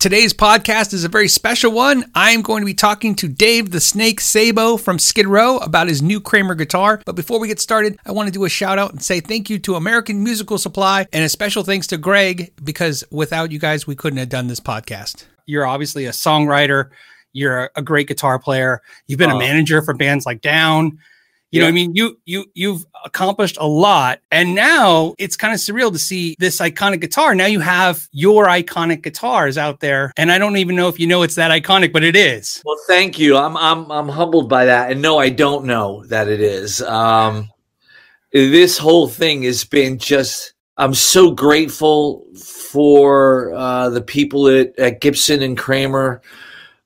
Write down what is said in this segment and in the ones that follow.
Today's podcast is a very special one. I am going to be talking to Dave the Snake Sabo from Skid Row about his new Kramer guitar. But before we get started, I want to do a shout out and say thank you to American Musical Supply and a special thanks to Greg because without you guys, we couldn't have done this podcast. You're obviously a songwriter, you're a great guitar player, you've been a manager for bands like Down. You know, what I mean, you you you've accomplished a lot, and now it's kind of surreal to see this iconic guitar. Now you have your iconic guitars out there, and I don't even know if you know it's that iconic, but it is. Well, thank you. I'm I'm I'm humbled by that, and no, I don't know that it is. Um, this whole thing has been just. I'm so grateful for uh, the people at, at Gibson and Kramer,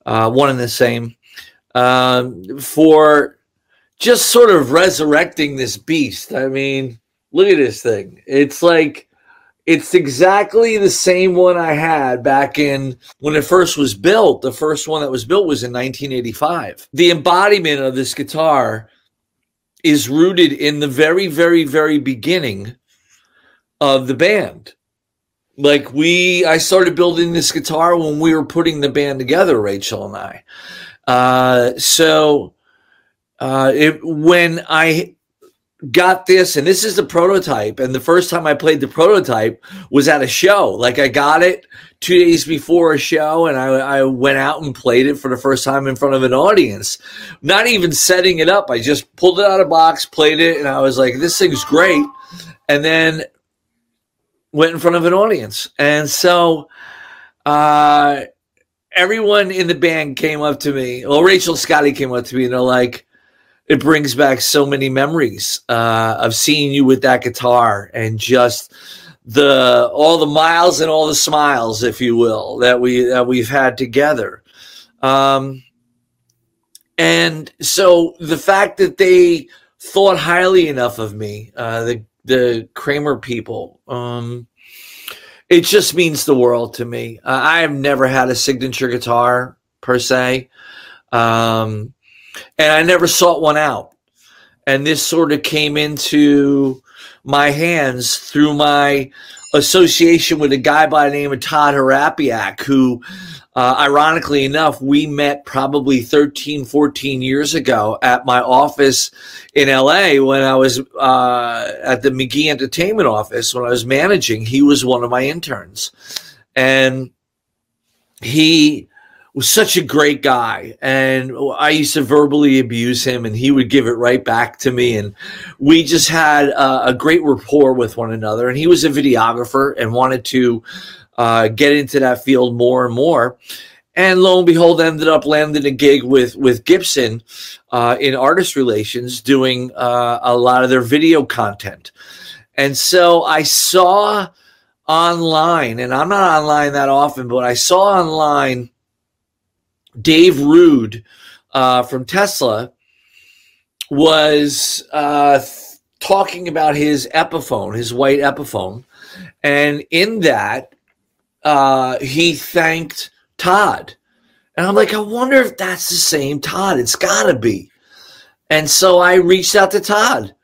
uh, one and the same, um, for just sort of resurrecting this beast. I mean, look at this thing. It's like it's exactly the same one I had back in when it first was built. The first one that was built was in 1985. The embodiment of this guitar is rooted in the very, very, very beginning of the band. Like we, I started building this guitar when we were putting the band together, Rachel and I. Uh, so uh, it, when I got this, and this is the prototype, and the first time I played the prototype was at a show. Like I got it two days before a show, and I, I went out and played it for the first time in front of an audience. Not even setting it up, I just pulled it out of box, played it, and I was like, "This thing's great," and then went in front of an audience, and so. Uh, everyone in the band came up to me. Well, Rachel Scotty came up to me and they're like, it brings back so many memories uh, of seeing you with that guitar and just the all the miles and all the smiles, if you will, that we that we've had together. Um, and so the fact that they thought highly enough of me, uh, the the Kramer people, um, it just means the world to me. Uh, I have never had a signature guitar per se. Um, and I never sought one out. And this sort of came into my hands through my association with a guy by the name of Todd Harapiak, who, uh, ironically enough, we met probably 13, 14 years ago at my office in LA when I was uh, at the McGhee Entertainment office when I was managing. He was one of my interns. And he was such a great guy and i used to verbally abuse him and he would give it right back to me and we just had a, a great rapport with one another and he was a videographer and wanted to uh, get into that field more and more and lo and behold ended up landing a gig with with gibson uh, in artist relations doing uh, a lot of their video content. And so i saw online and i'm not online that often but i saw online Dave Rude uh, from Tesla was uh, th- talking about his Epiphone, his white Epiphone, and in that uh, he thanked Todd. And I'm like, I wonder if that's the same Todd. It's got to be. And so I reached out to Todd.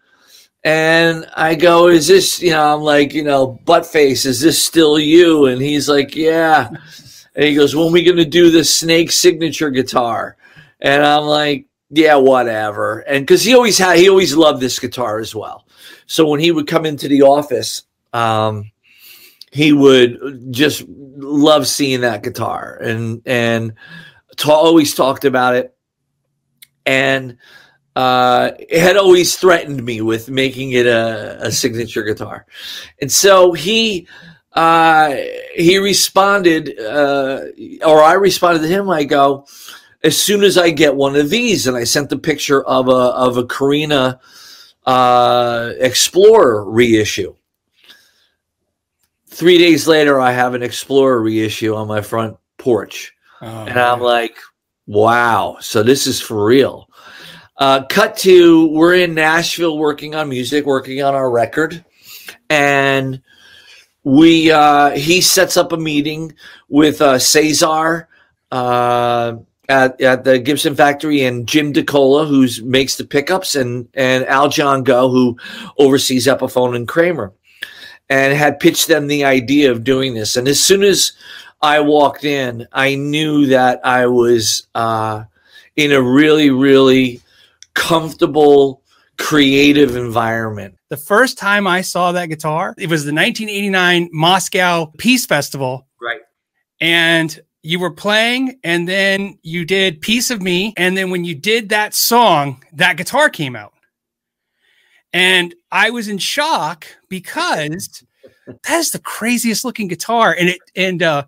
And I go, is this, you know, I'm like, you know, butt face, is this still you? And he's like, yeah. And he goes, When are we going to do the Snake signature guitar? And I'm like, Yeah, whatever. And because he always had, he always loved this guitar as well. So when he would come into the office, um, he would just love seeing that guitar and and ta- always talked about it and uh, had always threatened me with making it a, a signature guitar and so he uh, he responded, uh, or I responded to him. I go, as soon as I get one of these, and I sent the picture of a of a Korina uh, Explorer reissue. Three days later, I have an Explorer reissue on my front porch, oh, and I'm like, "Wow!" So this is for real. Uh, cut to we're in Nashville working on music, working on our record, and we uh, he sets up a meeting with uh, Cesar uh, at, at the Gibson factory and Jim DeCola, who makes the pickups, and and Aljon Go, who oversees Epiphone and Kramer, and had pitched them the idea of doing this. And as soon as I walked in, I knew that I was uh, in a really, really comfortable, creative environment. The first time I saw that guitar, it was the 1989 Moscow Peace Festival. Right. And you were playing, and then you did Piece of Me. And then when you did that song, that guitar came out. And I was in shock because that is the craziest looking guitar. And it and uh,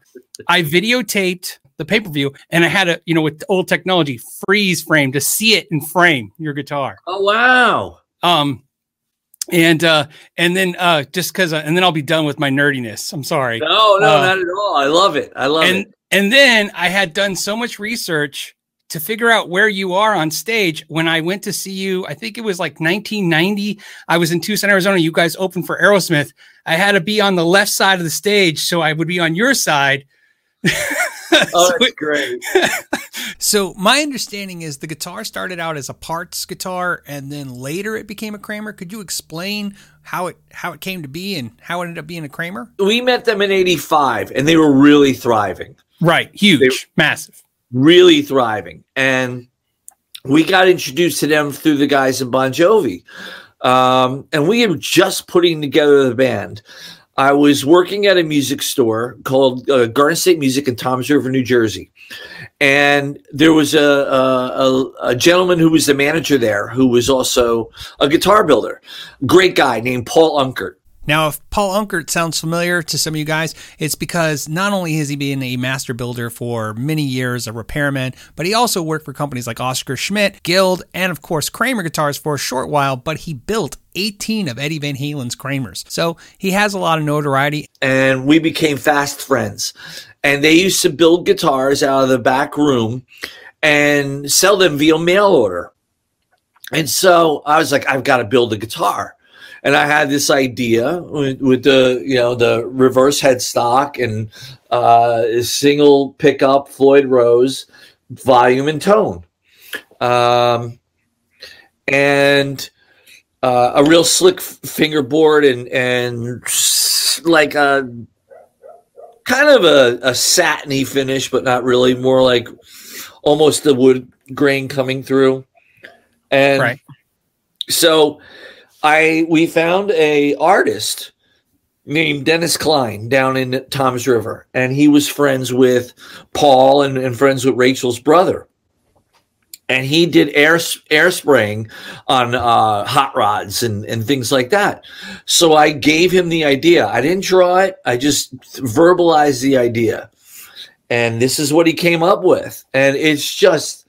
I videotaped the pay per view, and I had a you know with old technology freeze frame to see it in frame your guitar. Oh wow! Um, and uh, and then uh, just because, uh, and then I'll be done with my nerdiness. I'm sorry. No, no, uh, not at all. I love it. I love and, it. And then I had done so much research to figure out where you are on stage when I went to see you. I think it was like 1990. I was in Tucson, Arizona. You guys opened for Aerosmith. I had to be on the left side of the stage, so I would be on your side. Oh, that's great. so my understanding is the guitar started out as a parts guitar, and then later it became a Kramer. Could you explain how it how it came to be and how it ended up being a Kramer? We met them in '85, and they were really thriving. Right, huge, massive really thriving. And we got introduced to them through the guys in Bon Jovi. Um, and we were just putting together the band. I was working at a music store called uh, Garden State Music in Toms River, New Jersey. And there was a, a, a, gentleman who was the manager there who was also a guitar builder. Great guy named Paul Unkert. Now, if Paul Unkert sounds familiar to some of you guys, it's because not only has he been a master builder for many years, a repairman, but he also worked for companies like Oscar Schmidt, Guild, and of course Kramer Guitars for a short while, but he built 18 of Eddie Van Halen's Kramers. So he has a lot of notoriety. And we became fast friends. And they used to build guitars out of the back room and sell them via mail order. And so I was like, I've got to build a guitar and I had this idea with, with, the you know the reverse headstock and uh, single pickup Floyd Rose volume and tone, um, and uh, a real slick fingerboard and and like a kind of a, a satiny finish, but not really. More like almost the wood grain coming through, and right. so I we found a artist named Dennis Klein down in Toms River, and he was friends with Paul and, and friends with Rachel's brother. And he did air air spraying on uh, hot rods and, and things like that. So I gave him the idea. I didn't draw it. I just verbalized the idea, and this is what he came up with. And it's just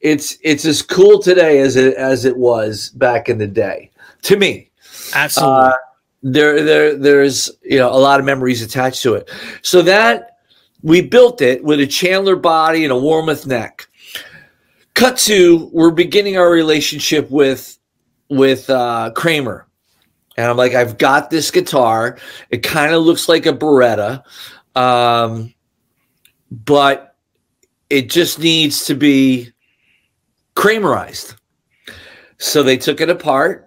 it's it's as cool today as it as it was back in the day to me. Absolutely. Uh, there, there, there's you know a lot of memories attached to it. So that we built it with a Chandler body and a Warmoth neck. Cut to we're beginning our relationship with with uh, Kramer, and I'm like, I've got this guitar. It kind of looks like a Baretta, um, but it just needs to be Kramerized. So they took it apart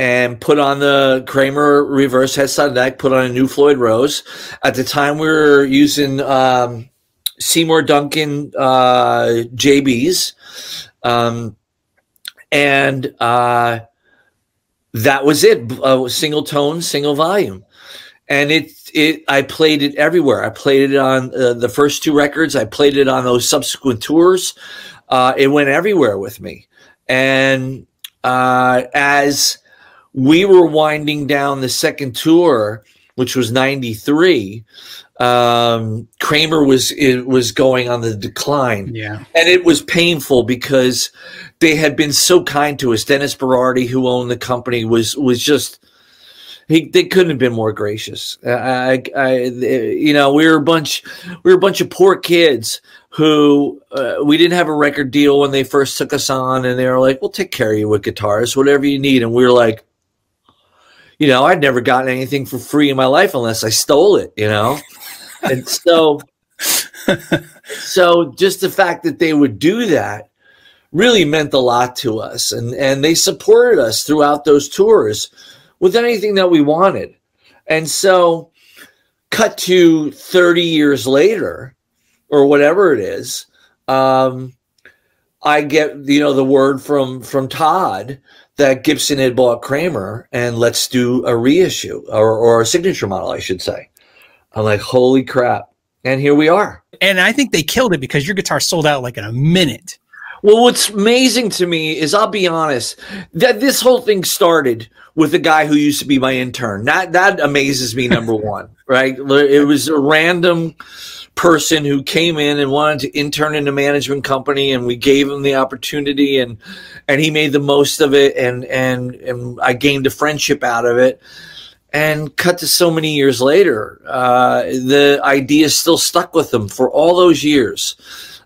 and put on the Kramer reverse headstock neck, put on a new Floyd Rose. At the time, we were using um, Seymour Duncan uh, JBs. Um, and uh, that was it. Uh, single tone, single volume. And it, it, I played it everywhere. I played it on uh, the first two records. I played it on those subsequent tours. Uh, it went everywhere with me. And as we were winding down the second tour, which was 93. Um, Kramer was it was going on the decline. Yeah. And it was painful because they had been so kind to us. Dennis Berardi, who owned the company, was was just he, they couldn't have been more gracious. I, I, you know, we were a bunch, we were a bunch of poor kids who uh, we didn't have a record deal when they first took us on, and they were like, "We'll take care of you with guitars, whatever you need," and we were like, you know, I'd never gotten anything for free in my life unless I stole it, you know? and so, so just the fact that they would do that really meant a lot to us. And, and they supported us throughout those tours with anything that we wanted. And so cut to 30 years later or whatever it is um, i get you know the word from from todd that gibson had bought kramer and let's do a reissue or, or a signature model i should say i'm like holy crap and here we are and i think they killed it because your guitar sold out like in a minute well, what's amazing to me is I'll be honest that this whole thing started with a guy who used to be my intern. That that amazes me. Number one, right? It was a random person who came in and wanted to intern in a management company, and we gave him the opportunity, and and he made the most of it, and and and I gained a friendship out of it. And cut to so many years later, uh, the idea still stuck with him for all those years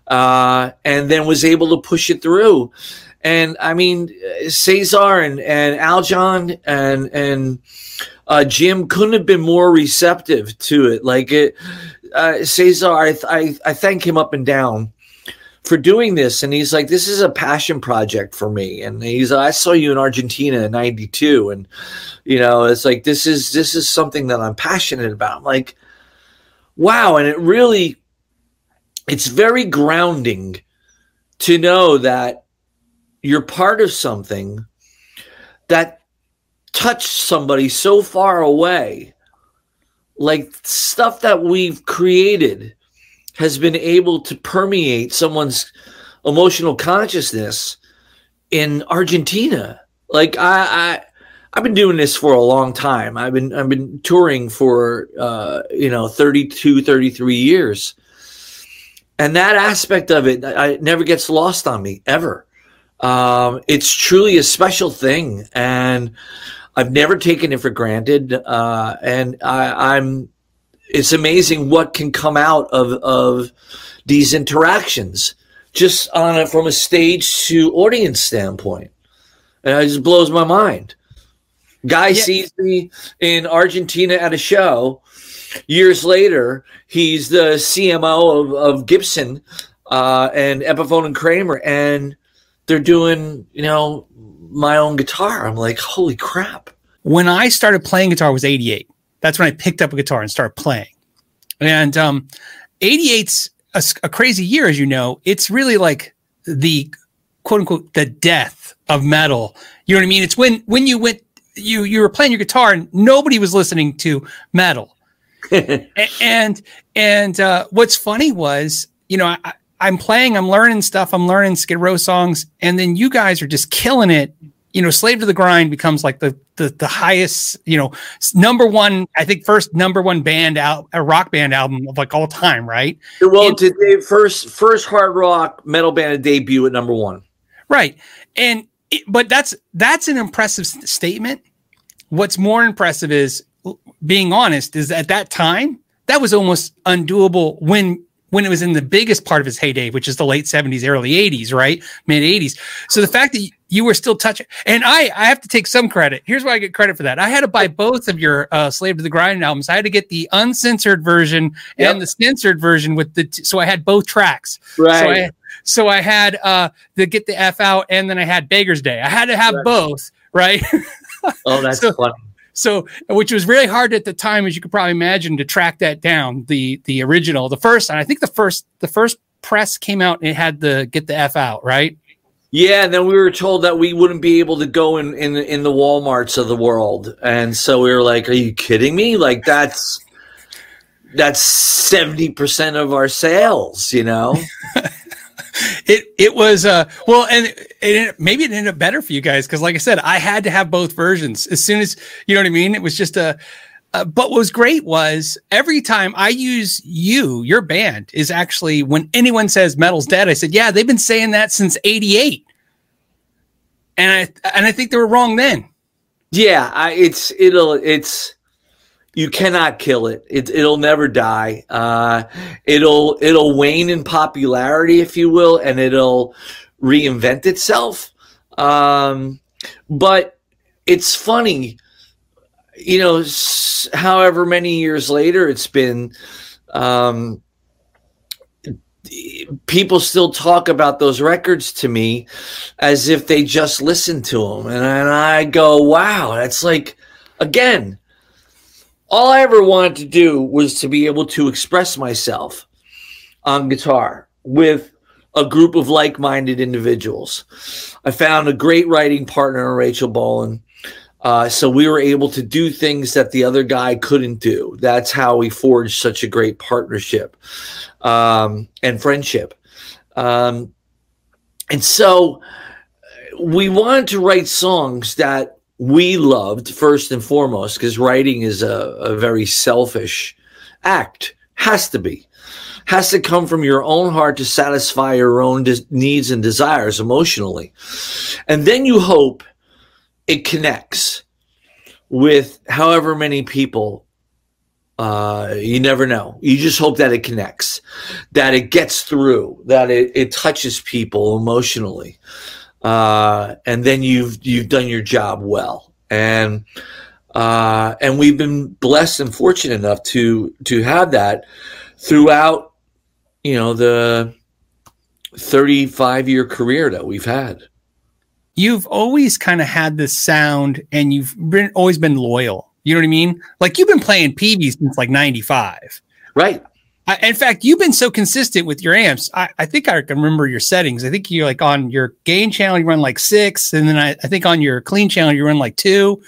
uh, and then was able to push it through. And I mean, Cesar and, and Aljon and and uh, Jim couldn't have been more receptive to it. Like it, uh, Cesar, I, I, I thank him up and down for doing this. And he's like, this is a passion project for me. And he's, I saw you in Argentina in 92. And, you know, it's like, this is, this is something that I'm passionate about. I'm like, wow. And it really, it's very grounding to know that you're part of something that touched somebody so far away. Like stuff that we've created has been able to permeate someone's emotional consciousness in Argentina. Like I, I I've been doing this for a long time. I've been I've been touring for uh, you know 32 33 years and that aspect of it I, never gets lost on me ever. Um, it's truly a special thing, and I've never taken it for granted. Uh, and I, I'm, it's amazing what can come out of of these interactions, just on a, from a stage to audience standpoint, and it just blows my mind. Guy yeah. sees me in Argentina at a show Years later, he's the CMO of, of Gibson uh, and Epiphone and Kramer, and they're doing, you know, my own guitar. I'm like, holy crap. When I started playing guitar was 88. That's when I picked up a guitar and started playing. And um, 88's a, a crazy year, as you know. It's really like the quote unquote the death of metal. You know what I mean? It's when when you went you you were playing your guitar and nobody was listening to metal. and and uh, what's funny was, you know, I, I'm playing, I'm learning stuff, I'm learning Skid Row songs, and then you guys are just killing it. You know, Slave to the Grind becomes like the the, the highest, you know, number one. I think first number one band out a rock band album of like all time, right? Well, and, did they first first hard rock metal band debut at number one? Right, and but that's that's an impressive statement. What's more impressive is being honest, is at that time that was almost undoable when when it was in the biggest part of his heyday, which is the late 70s, early 80s, right? Mid 80s. So the fact that you were still touching, and I, I have to take some credit. Here's why I get credit for that. I had to buy both of your uh, Slave to the Grind albums. I had to get the uncensored version yep. and the censored version with the, t- so I had both tracks. Right. So I, so I had uh, the Get the F Out and then I had Beggar's Day. I had to have right. both, right? Oh, that's so, funny so which was really hard at the time, as you could probably imagine, to track that down. The the original, the first, and I think the first the first press came out and it had the get the f out, right? Yeah, and then we were told that we wouldn't be able to go in in in the WalMarts of the world, and so we were like, "Are you kidding me? Like that's." That's seventy percent of our sales, you know. it it was uh well and it, maybe it ended up better for you guys because like i said i had to have both versions as soon as you know what i mean it was just a uh, but what was great was every time I use you, your band is actually when anyone says metal's dead, I said, yeah, they've been saying that since 88. And I, and I think they were wrong then. Yeah. I, it's, it'll, it's, you cannot kill it. it it'll never die. Uh, it'll it'll wane in popularity, if you will, and it'll reinvent itself. Um, but it's funny, you know. S- however many years later it's been, um, people still talk about those records to me as if they just listened to them, and, and I go, "Wow, that's like." Again, all I ever wanted to do was to be able to express myself on guitar with a group of like-minded individuals. I found a great writing partner in Rachel Bolan. Uh, so we were able to do things that the other guy couldn't do. That's how we forged such a great partnership um, and friendship. Um, and so we wanted to write songs that we loved first and foremost because writing is a, a very selfish act, has to be has to come from your own heart to satisfy your own needs and desires emotionally. And then you hope it connects with however many people. Uh, you never know. You just hope that it connects, that it gets through, that it, it touches people emotionally. Uh, and then you've, you've done your job well. And, uh, and we've been blessed and fortunate enough to, to have that throughout you know, the 35 year career that we've had. You've always kind of had this sound and you've been always been loyal. You know what I mean? Like you've been playing Peavey since like 95. Right. I, in fact, you've been so consistent with your amps. I, I, think I can remember your settings. I think you're like on your gain channel, you run like six. And then I, I think on your clean channel, you run like two.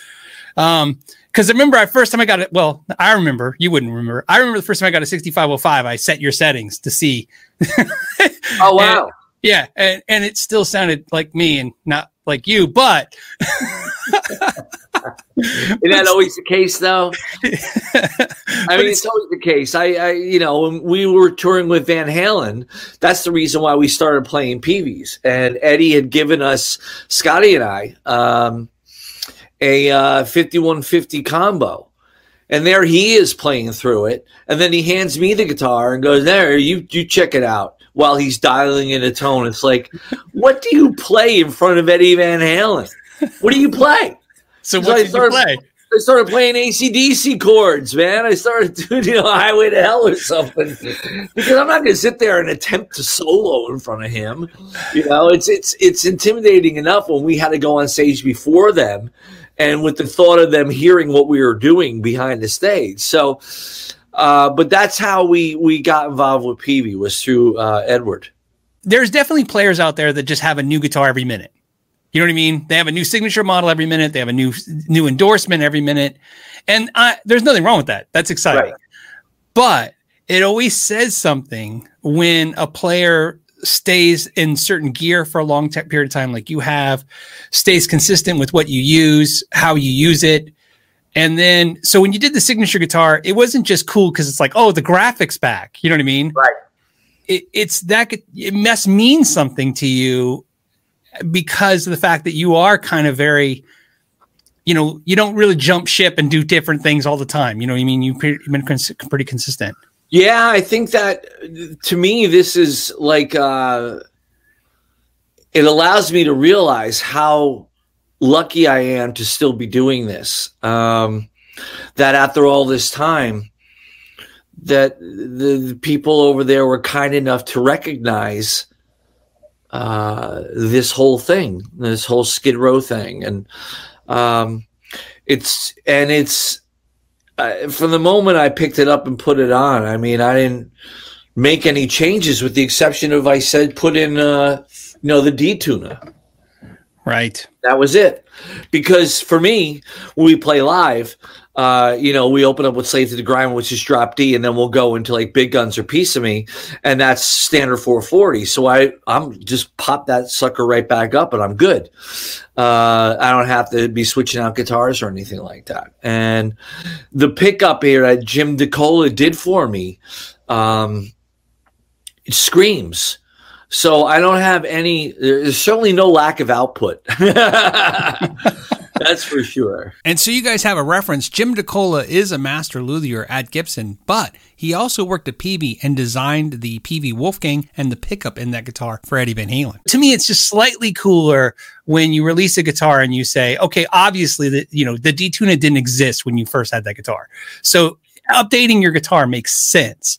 Um, because I remember I first time I got it. Well, I remember you wouldn't remember. I remember the first time I got a 6505. I set your settings to see. oh wow! And, yeah, and and it still sounded like me and not like you, but. Isn't that always the case, though? I mean, it's always the case. I, I, you know, when we were touring with Van Halen, that's the reason why we started playing Peaveys. And Eddie had given us Scotty and I. Um, a uh, 5150 combo. And there he is playing through it. And then he hands me the guitar and goes, There, you, you check it out while he's dialing in a tone. It's like, what do you play in front of Eddie Van Halen? What do you play? So, what did started, you play? I started playing ACDC chords, man. I started doing, you know, Highway to Hell or something. because I'm not going to sit there and attempt to solo in front of him. You know, it's it's it's intimidating enough when we had to go on stage before them and with the thought of them hearing what we were doing behind the stage. So, uh, but that's how we we got involved with Peavey was through uh, Edward. There's definitely players out there that just have a new guitar every minute. You know what I mean? They have a new signature model every minute. They have a new new endorsement every minute, and I, there's nothing wrong with that. That's exciting. Right. But it always says something when a player stays in certain gear for a long t- period of time, like you have, stays consistent with what you use, how you use it. And then, so when you did the signature guitar, it wasn't just cool because it's like, oh, the graphics back. You know what I mean? Right. It, it's that it must mean something to you because of the fact that you are kind of very, you know, you don't really jump ship and do different things all the time. You know I mean? You've been pretty consistent. Yeah, I think that to me, this is like uh, it allows me to realize how lucky I am to still be doing this. Um, that after all this time, that the, the, people over there were kind enough to recognize uh, this whole thing, this whole Skid Row thing, and um, it's and it's uh, from the moment I picked it up and put it on, I mean, I didn't make any changes with the exception of I said put in, uh, you know, the detuner. Right. That was it. Because for me, when we play live, uh, you know, we open up with Slave to the Grind, which is drop D, and then we'll go into like Big Guns or Piece of Me, and that's standard 440. So I, I'm just pop that sucker right back up, and I'm good. Uh, I don't have to be switching out guitars or anything like that. And the pickup here that Jim DeCola did for me, um, it screams. So I don't have any. There's certainly no lack of output. That's for sure. And so you guys have a reference. Jim DeCola is a master luthier at Gibson, but he also worked at Peavey and designed the Peavey Wolfgang and the pickup in that guitar for Eddie Van Halen. To me, it's just slightly cooler when you release a guitar and you say, okay, obviously the you know the D-Tuna didn't exist when you first had that guitar. So updating your guitar makes sense.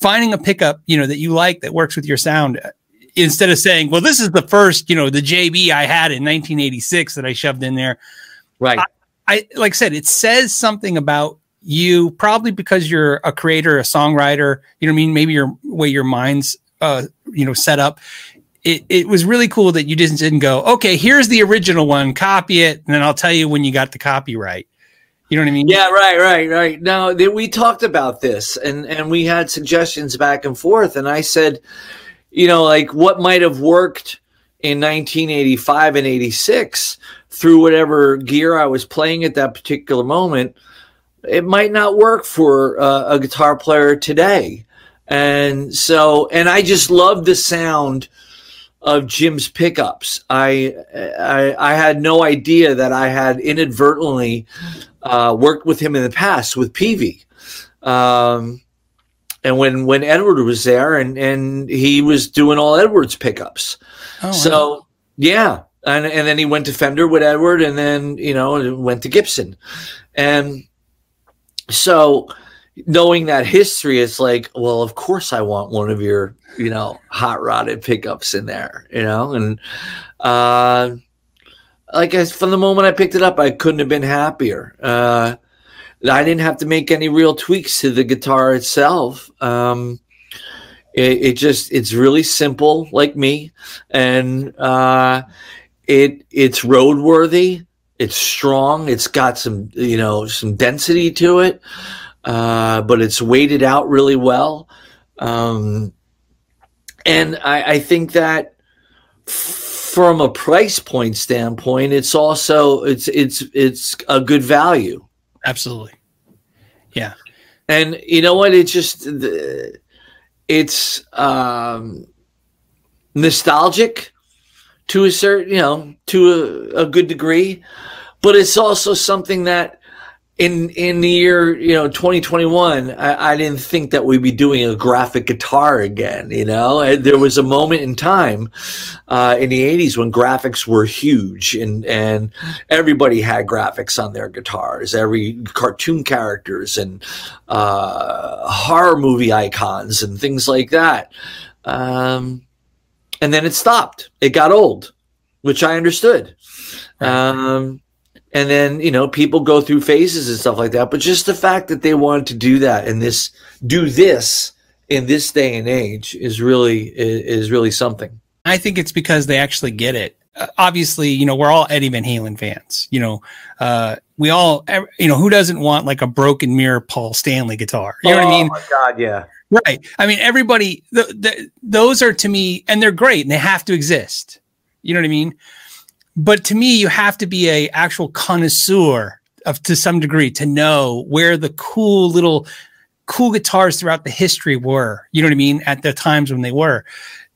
Finding a pickup, you know, that you like that works with your sound instead of saying, well, this is the first, you know, the JB I had in 1986 that I shoved in there. Right. I, I like I said, it says something about you probably because you're a creator, a songwriter, you know what I mean? Maybe your way your mind's, uh, you know, set up. It, it was really cool that you just didn't go, okay, here's the original one, copy it, and then I'll tell you when you got the copyright. You know what I mean? Yeah, right, right, right. Now we talked about this, and and we had suggestions back and forth, and I said, you know, like what might have worked in 1985 and 86 through whatever gear I was playing at that particular moment, it might not work for uh, a guitar player today. And so, and I just love the sound of Jim's pickups. I, I, I had no idea that I had inadvertently uh, worked with him in the past with Peavey. Um, and when when Edward was there, and and he was doing all Edward's pickups. Oh, so wow. yeah, and and then he went to Fender with Edward, and then you know went to Gibson, and so knowing that history, it's like, well, of course I want one of your you know hot rodded pickups in there, you know, and uh, like I, from the moment I picked it up, I couldn't have been happier. Uh, I didn't have to make any real tweaks to the guitar itself. Um, it, it, just it's really simple, like me, and uh, it it's roadworthy. It's strong. It's got some you know some density to it, uh, but it's weighted out really well. Um, and I, I think that from a price point standpoint, it's also it's it's it's a good value. Absolutely. Yeah. And you know what? It's just it's um, nostalgic to a certain, you know, to a, a good degree, but it's also something that in in the year you know 2021 I, I, didn't think that we'd be doing a graphic guitar again you know? There was a moment in time uh, in the 80s when graphics were huge and and everybody had graphics on their guitars every cartoon characters and uh, horror movie icons and things like that. Um, and then it stopped. It got old which i understood. Um, and then you know people go through phases and stuff like that. But just the fact that they wanted to do that and this do this in this day and age is really is really something. I think it's because they actually get it. Uh, obviously you know we're all eddie van halen fans you know uh, we all you know who doesn't want like a broken mirror paul stanley guitar? You know oh, what i mean? oh my god yeah. Right. I mean everybody the, the, those are to me and they're great and they have to exist. You know what i mean but to me, you have to be a actual connoisseur of to some degree to know where the cool little cool guitars throughout the history were. You know what I mean? At the times when they were.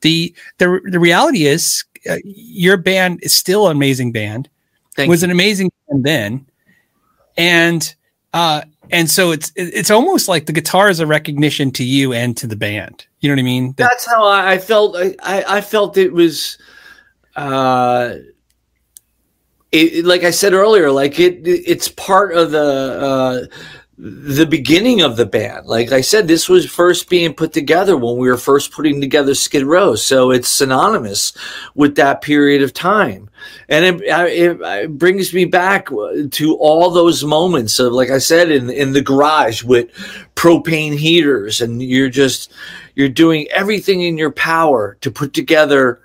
The the the reality is, uh, your band is still an amazing band. Thank was you. an amazing band then, and uh, and so it's it's almost like the guitar is a recognition to you and to the band. You know what I mean? That, That's how I felt. I, I felt it was. Uh, it, like I said earlier, like it, it's part of the uh, the beginning of the band. Like I said, this was first being put together when we were first putting together Skid Row, so it's synonymous with that period of time, and it, it, it brings me back to all those moments of, like I said, in in the garage with propane heaters, and you're just you're doing everything in your power to put together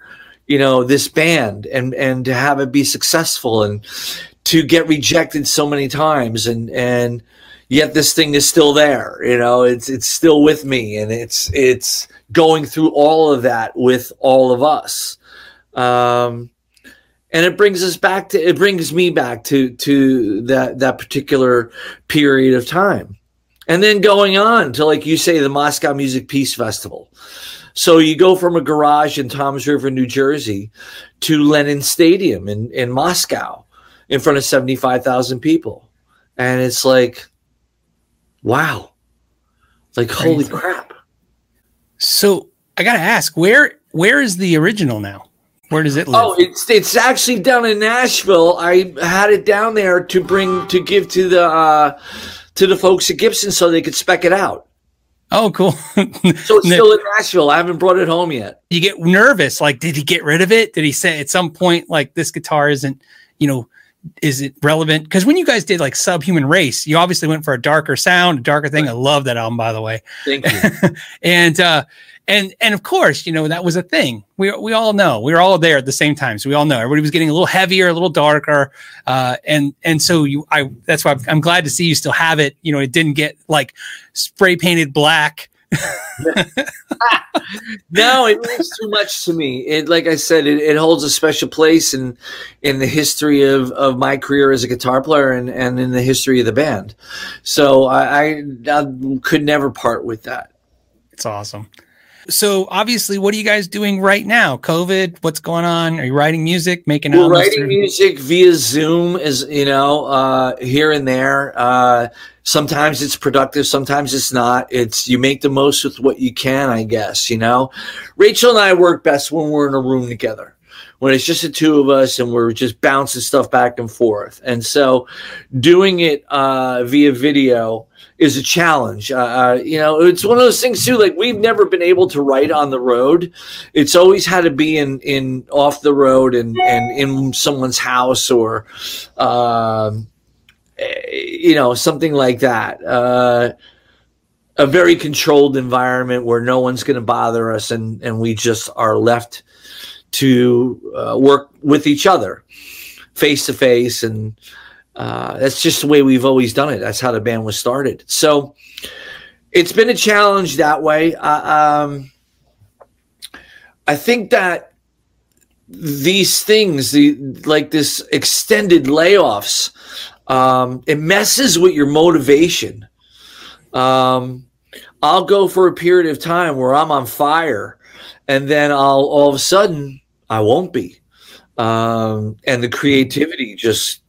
you know this band and and to have it be successful and to get rejected so many times and and yet this thing is still there you know it's it's still with me and it's it's going through all of that with all of us. Um and it brings us back to it brings me back to to that that particular period of time. And then going on to like you say the moscow music peace festival so you go from a garage in Toms River, New Jersey, to Lenin Stadium in, in Moscow in front of 75,000 people. And it's like, wow. Like, Crazy. holy crap. So I got to ask, where where is the original now? Where does it live? Oh, it's it's actually down in Nashville. I had it down there to bring to give to the uh, to the folks at Gibson so they could spec it out. Oh, cool. so it's still in Nashville. I haven't brought it home yet. You get nervous. Like, did he get rid of it? Did he say at some point, like, this guitar isn't, you know, is it relevant? Because when you guys did like Subhuman Race, you obviously went for a darker sound, a darker thing. I love that album, by the way. Thank you. and uh, and and of course, you know that was a thing. We we all know we were all there at the same time, so we all know everybody was getting a little heavier, a little darker, uh, and and so you, I that's why I'm glad to see you still have it. You know, it didn't get like spray painted black. no, it means too much to me. It, like I said, it, it, holds a special place in in the history of, of my career as a guitar player and, and in the history of the band. So I, I, I could never part with that. It's awesome. So obviously, what are you guys doing right now? COVID, what's going on? Are you writing music, making? We're writing music via Zoom, as you know, uh, here and there. Uh, sometimes it's productive, sometimes it's not. It's you make the most with what you can, I guess. You know, Rachel and I work best when we're in a room together when it's just the two of us and we're just bouncing stuff back and forth. And so doing it uh, via video is a challenge. Uh, uh, you know, it's one of those things too. Like we've never been able to write on the road. It's always had to be in in off the road and and in someone's house or, uh, you know, something like that. Uh, a very controlled environment where no one's going to bother us, and and we just are left to uh, work with each other face to face and uh, that's just the way we've always done it. That's how the band was started. So it's been a challenge that way. Uh, um, I think that these things, the like this extended layoffs, um, it messes with your motivation. Um, I'll go for a period of time where I'm on fire, and then I'll all of a sudden I won't be, um, and the creativity just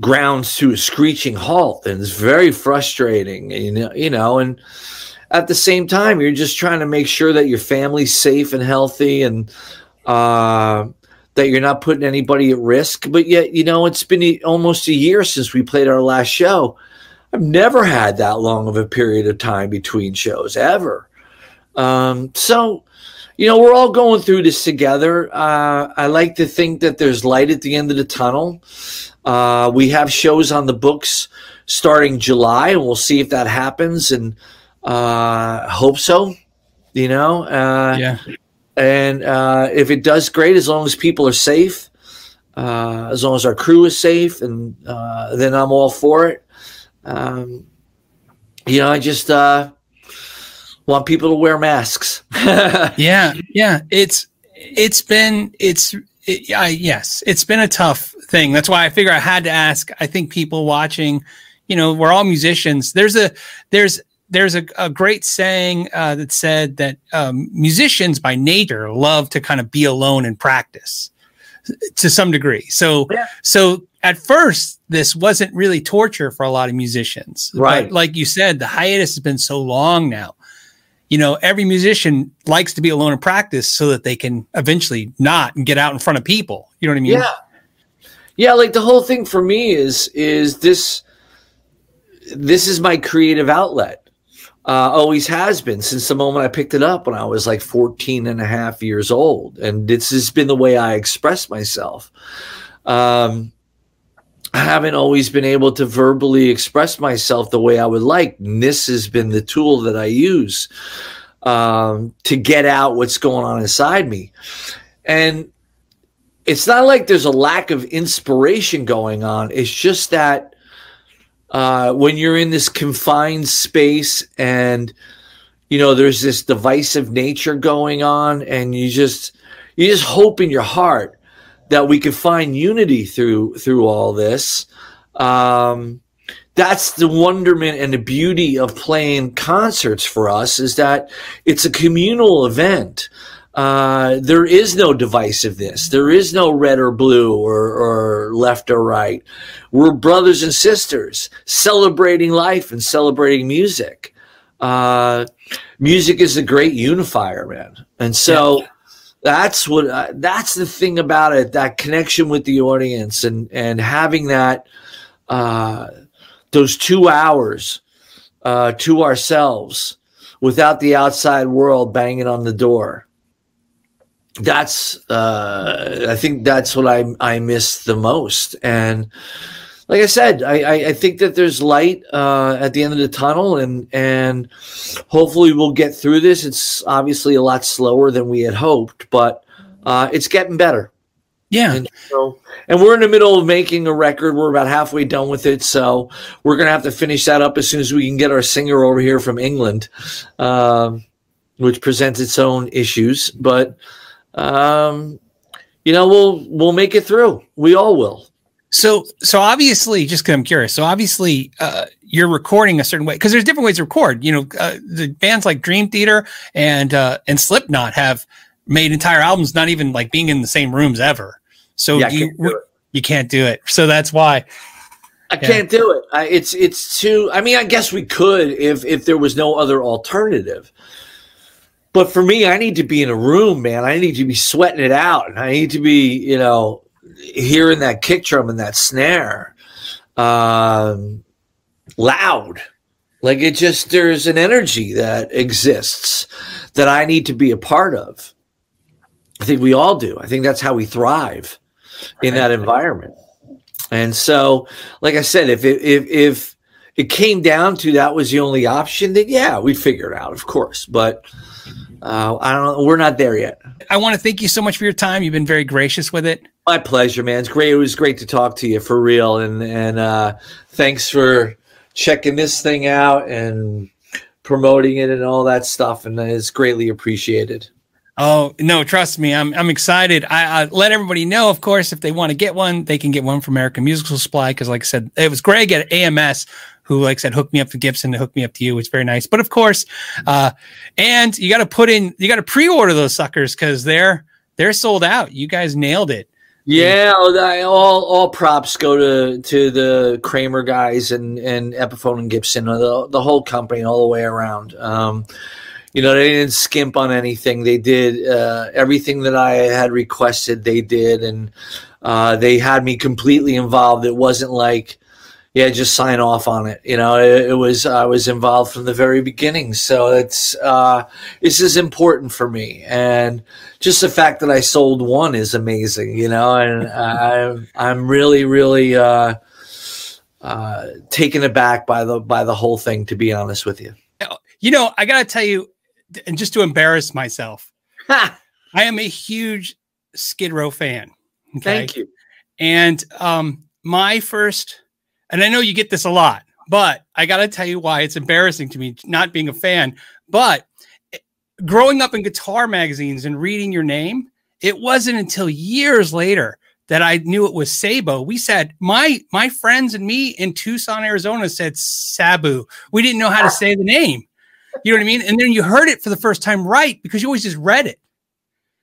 grounds to a screeching halt and it's very frustrating you know you know and at the same time you're just trying to make sure that your family's safe and healthy and uh, that you're not putting anybody at risk but yet you know it's been almost a year since we played our last show i've never had that long of a period of time between shows ever um, so you know, we're all going through this together. Uh, I like to think that there's light at the end of the tunnel. Uh, we have shows on the books starting July, and we'll see if that happens. And uh, hope so. You know, uh, yeah. And uh, if it does, great. As long as people are safe, uh, as long as our crew is safe, and uh, then I'm all for it. Um, you know, I just want people to wear masks. yeah, yeah. It's it's been it's it, I, yes, it's been a tough thing. That's why I figure I had to ask. I think people watching, you know, we're all musicians. There's a there's there's a, a great saying uh, that said that um, musicians by nature love to kind of be alone and practice to some degree. So yeah. so at first this wasn't really torture for a lot of musicians. Right. But like you said, the hiatus has been so long now you know, every musician likes to be alone in practice so that they can eventually not and get out in front of people. You know what I mean? Yeah. Yeah, like the whole thing for me is is this this is my creative outlet. Uh, always has been since the moment I picked it up when I was like 14 and a half years old. And this has been the way I express myself. Um, I haven't always been able to verbally express myself the way I would like. And this has been the tool that I use um, to get out what's going on inside me. And it's not like there's a lack of inspiration going on. It's just that uh, when you're in this confined space and you know there's this divisive nature going on, and you just you just hope in your heart that we can find unity through through all this. Um, that's the wonderment and the beauty of playing concerts for us is that it's a communal event. Uh, there is no divisiveness. There is no red or blue or, or left or right. We're brothers and sisters celebrating life and celebrating music. Uh, music is a great unifier, man. And so. Yeah that's what uh, that's the thing about it that connection with the audience and and having that uh, those two hours uh, to ourselves without the outside world banging on the door that's uh, I think that's what I I miss the most. And like I said, I, I, I think that there's light uh, at the end of the tunnel, and and hopefully we'll get through this. It's obviously a lot slower than we had hoped, but uh, it's getting better. Yeah. And, so, and we're in the middle of making a record. We're about halfway done with it. So we're going to have to finish that up as soon as we can get our singer over here from England, um, which presents its own issues. But um, you know, we'll we'll make it through. We all will. So, so obviously, just because I'm curious, so obviously, uh, you're recording a certain way because there's different ways to record. You know, uh, the bands like Dream Theater and uh, and Slipknot have made entire albums not even like being in the same rooms ever. So Yeah, you can't do it. you can't do it. So that's why. I Yeah. can't do it. I, it's it's too. I mean, I guess we could if if there was no other alternative. But for me, I need to be in a room, man. I need to be sweating it out, and I need to be, you know, hearing that kick drum and that snare, um, loud. Like it just there's an energy that exists that I need to be a part of. I think we all do. I think that's how we thrive in that environment. And so, like I said, if it, if if it came down to that was the only option, then yeah, we'd figure it out, of course. But uh, I don't. We're not there yet. I want to thank you so much for your time. You've been very gracious with it. My pleasure, man. It's great. It was great to talk to you for real, and and uh, thanks for checking this thing out and promoting it and all that stuff. And it's greatly appreciated. Oh no, trust me, I'm I'm excited. I, I let everybody know, of course, if they want to get one, they can get one from American Musical Supply. Because, like I said, it was Greg at AMS who, like said, hooked me up to Gibson to hook me up to you. It's very nice. But of course, uh, and you got to put in, you got to pre-order those suckers because they're they're sold out. You guys nailed it. Yeah, all all props go to to the Kramer guys and and Epiphone and Gibson, the the whole company, all the way around. Um, you know, they didn't skimp on anything. They did uh, everything that I had requested. They did, and uh, they had me completely involved. It wasn't like, yeah, just sign off on it. You know, it, it was I was involved from the very beginning. So it's uh, this is important for me, and just the fact that I sold one is amazing. You know, and I'm I'm really really uh, uh, taken aback by the by the whole thing. To be honest with you. You know, I gotta tell you, and just to embarrass myself, I am a huge Skid Row fan. Okay? Thank you. And um, my first, and I know you get this a lot, but I got to tell you why it's embarrassing to me not being a fan. But eh, growing up in guitar magazines and reading your name, it wasn't until years later that I knew it was Sabo. We said my my friends and me in Tucson, Arizona said Sabu. We didn't know how to say the name. You know what I mean? And then you heard it for the first time right because you always just read it.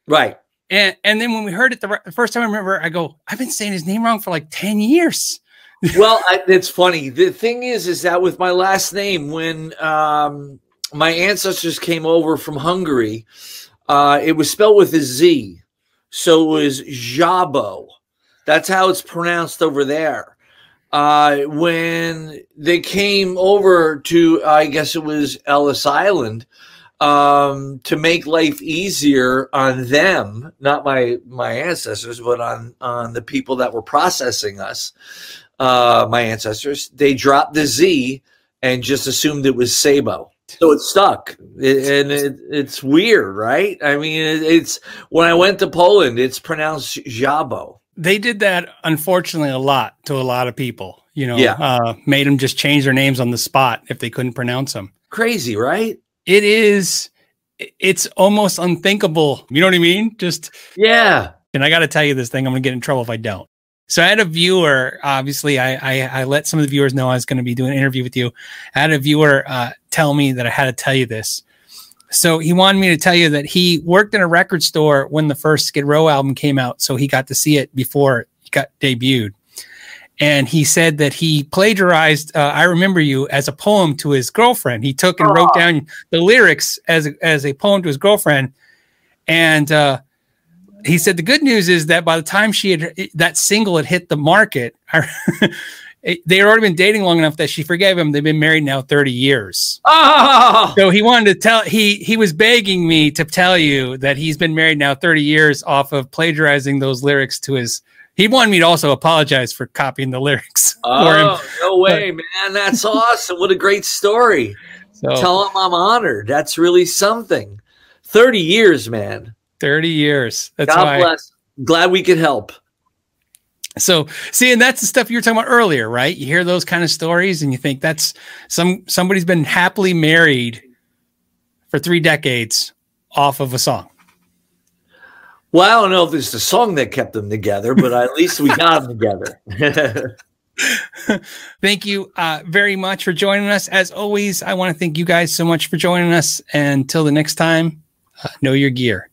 Right. And and then when we heard it the, the first time, I remember I go, I've been saying his name wrong for like ten years. well, I, it's funny. The thing is, is that with my last name, when um, my ancestors came over from Hungary, uh, it was spelled with a Z, so it was Jabo. That's how it's pronounced over there. Uh, when they came over to, I guess it was Ellis Island, um, to make life easier on them, not my my ancestors, but on on the people that were processing us uh, my ancestors, they dropped the Z and just assumed it was Sabo. So it stuck, It- and it, it's weird, right? I mean, it, it's when I went to Poland, it's pronounced Jabo. They did that unfortunately a lot to a lot of people. You know, Yeah. uh, made them just change their names on the spot if they couldn't pronounce them. Crazy, right? It is, it's almost unthinkable. You know what I mean? Just Yeah. and I got to tell you this thing, I'm going to get in trouble if I don't. So I had a viewer. Obviously, I I, I let some of the viewers know I was going to be doing an interview with you. I had a viewer uh, tell me that I had to tell you this. So he wanted me to tell you that he worked in a record store when the first Skid Row album came out, so he got to see it before it got debuted. And he said that he plagiarized uh, "I Remember You" as a poem to his girlfriend. He took and wrote down the lyrics as a, as a poem to his girlfriend, and uh, he said the good news is that by the time she had that single had hit the market they had already been dating long enough that she forgave him. They've been married now 30 years. Oh, So he wanted to tell he he was begging me to tell you that he's been married now 30 years off of plagiarizing those lyrics to his he wanted me to also apologize for copying the lyrics for him. oh no way, man! That's awesome. What a great story. So Tell him I'm honored. That's really something. Thirty years, man. 30 years. That's God why. bless. Glad we could help. So see, and that's the stuff you were talking about earlier, right? You hear those kind of stories and you think that's some somebody's been happily married for three decades off of a song. Well, I don't know if it's the song that kept them together, but at least we got them together. Thank you uh, very much for joining us. As always, I want to thank you guys so much for joining us. And until the next time, uh, know your gear.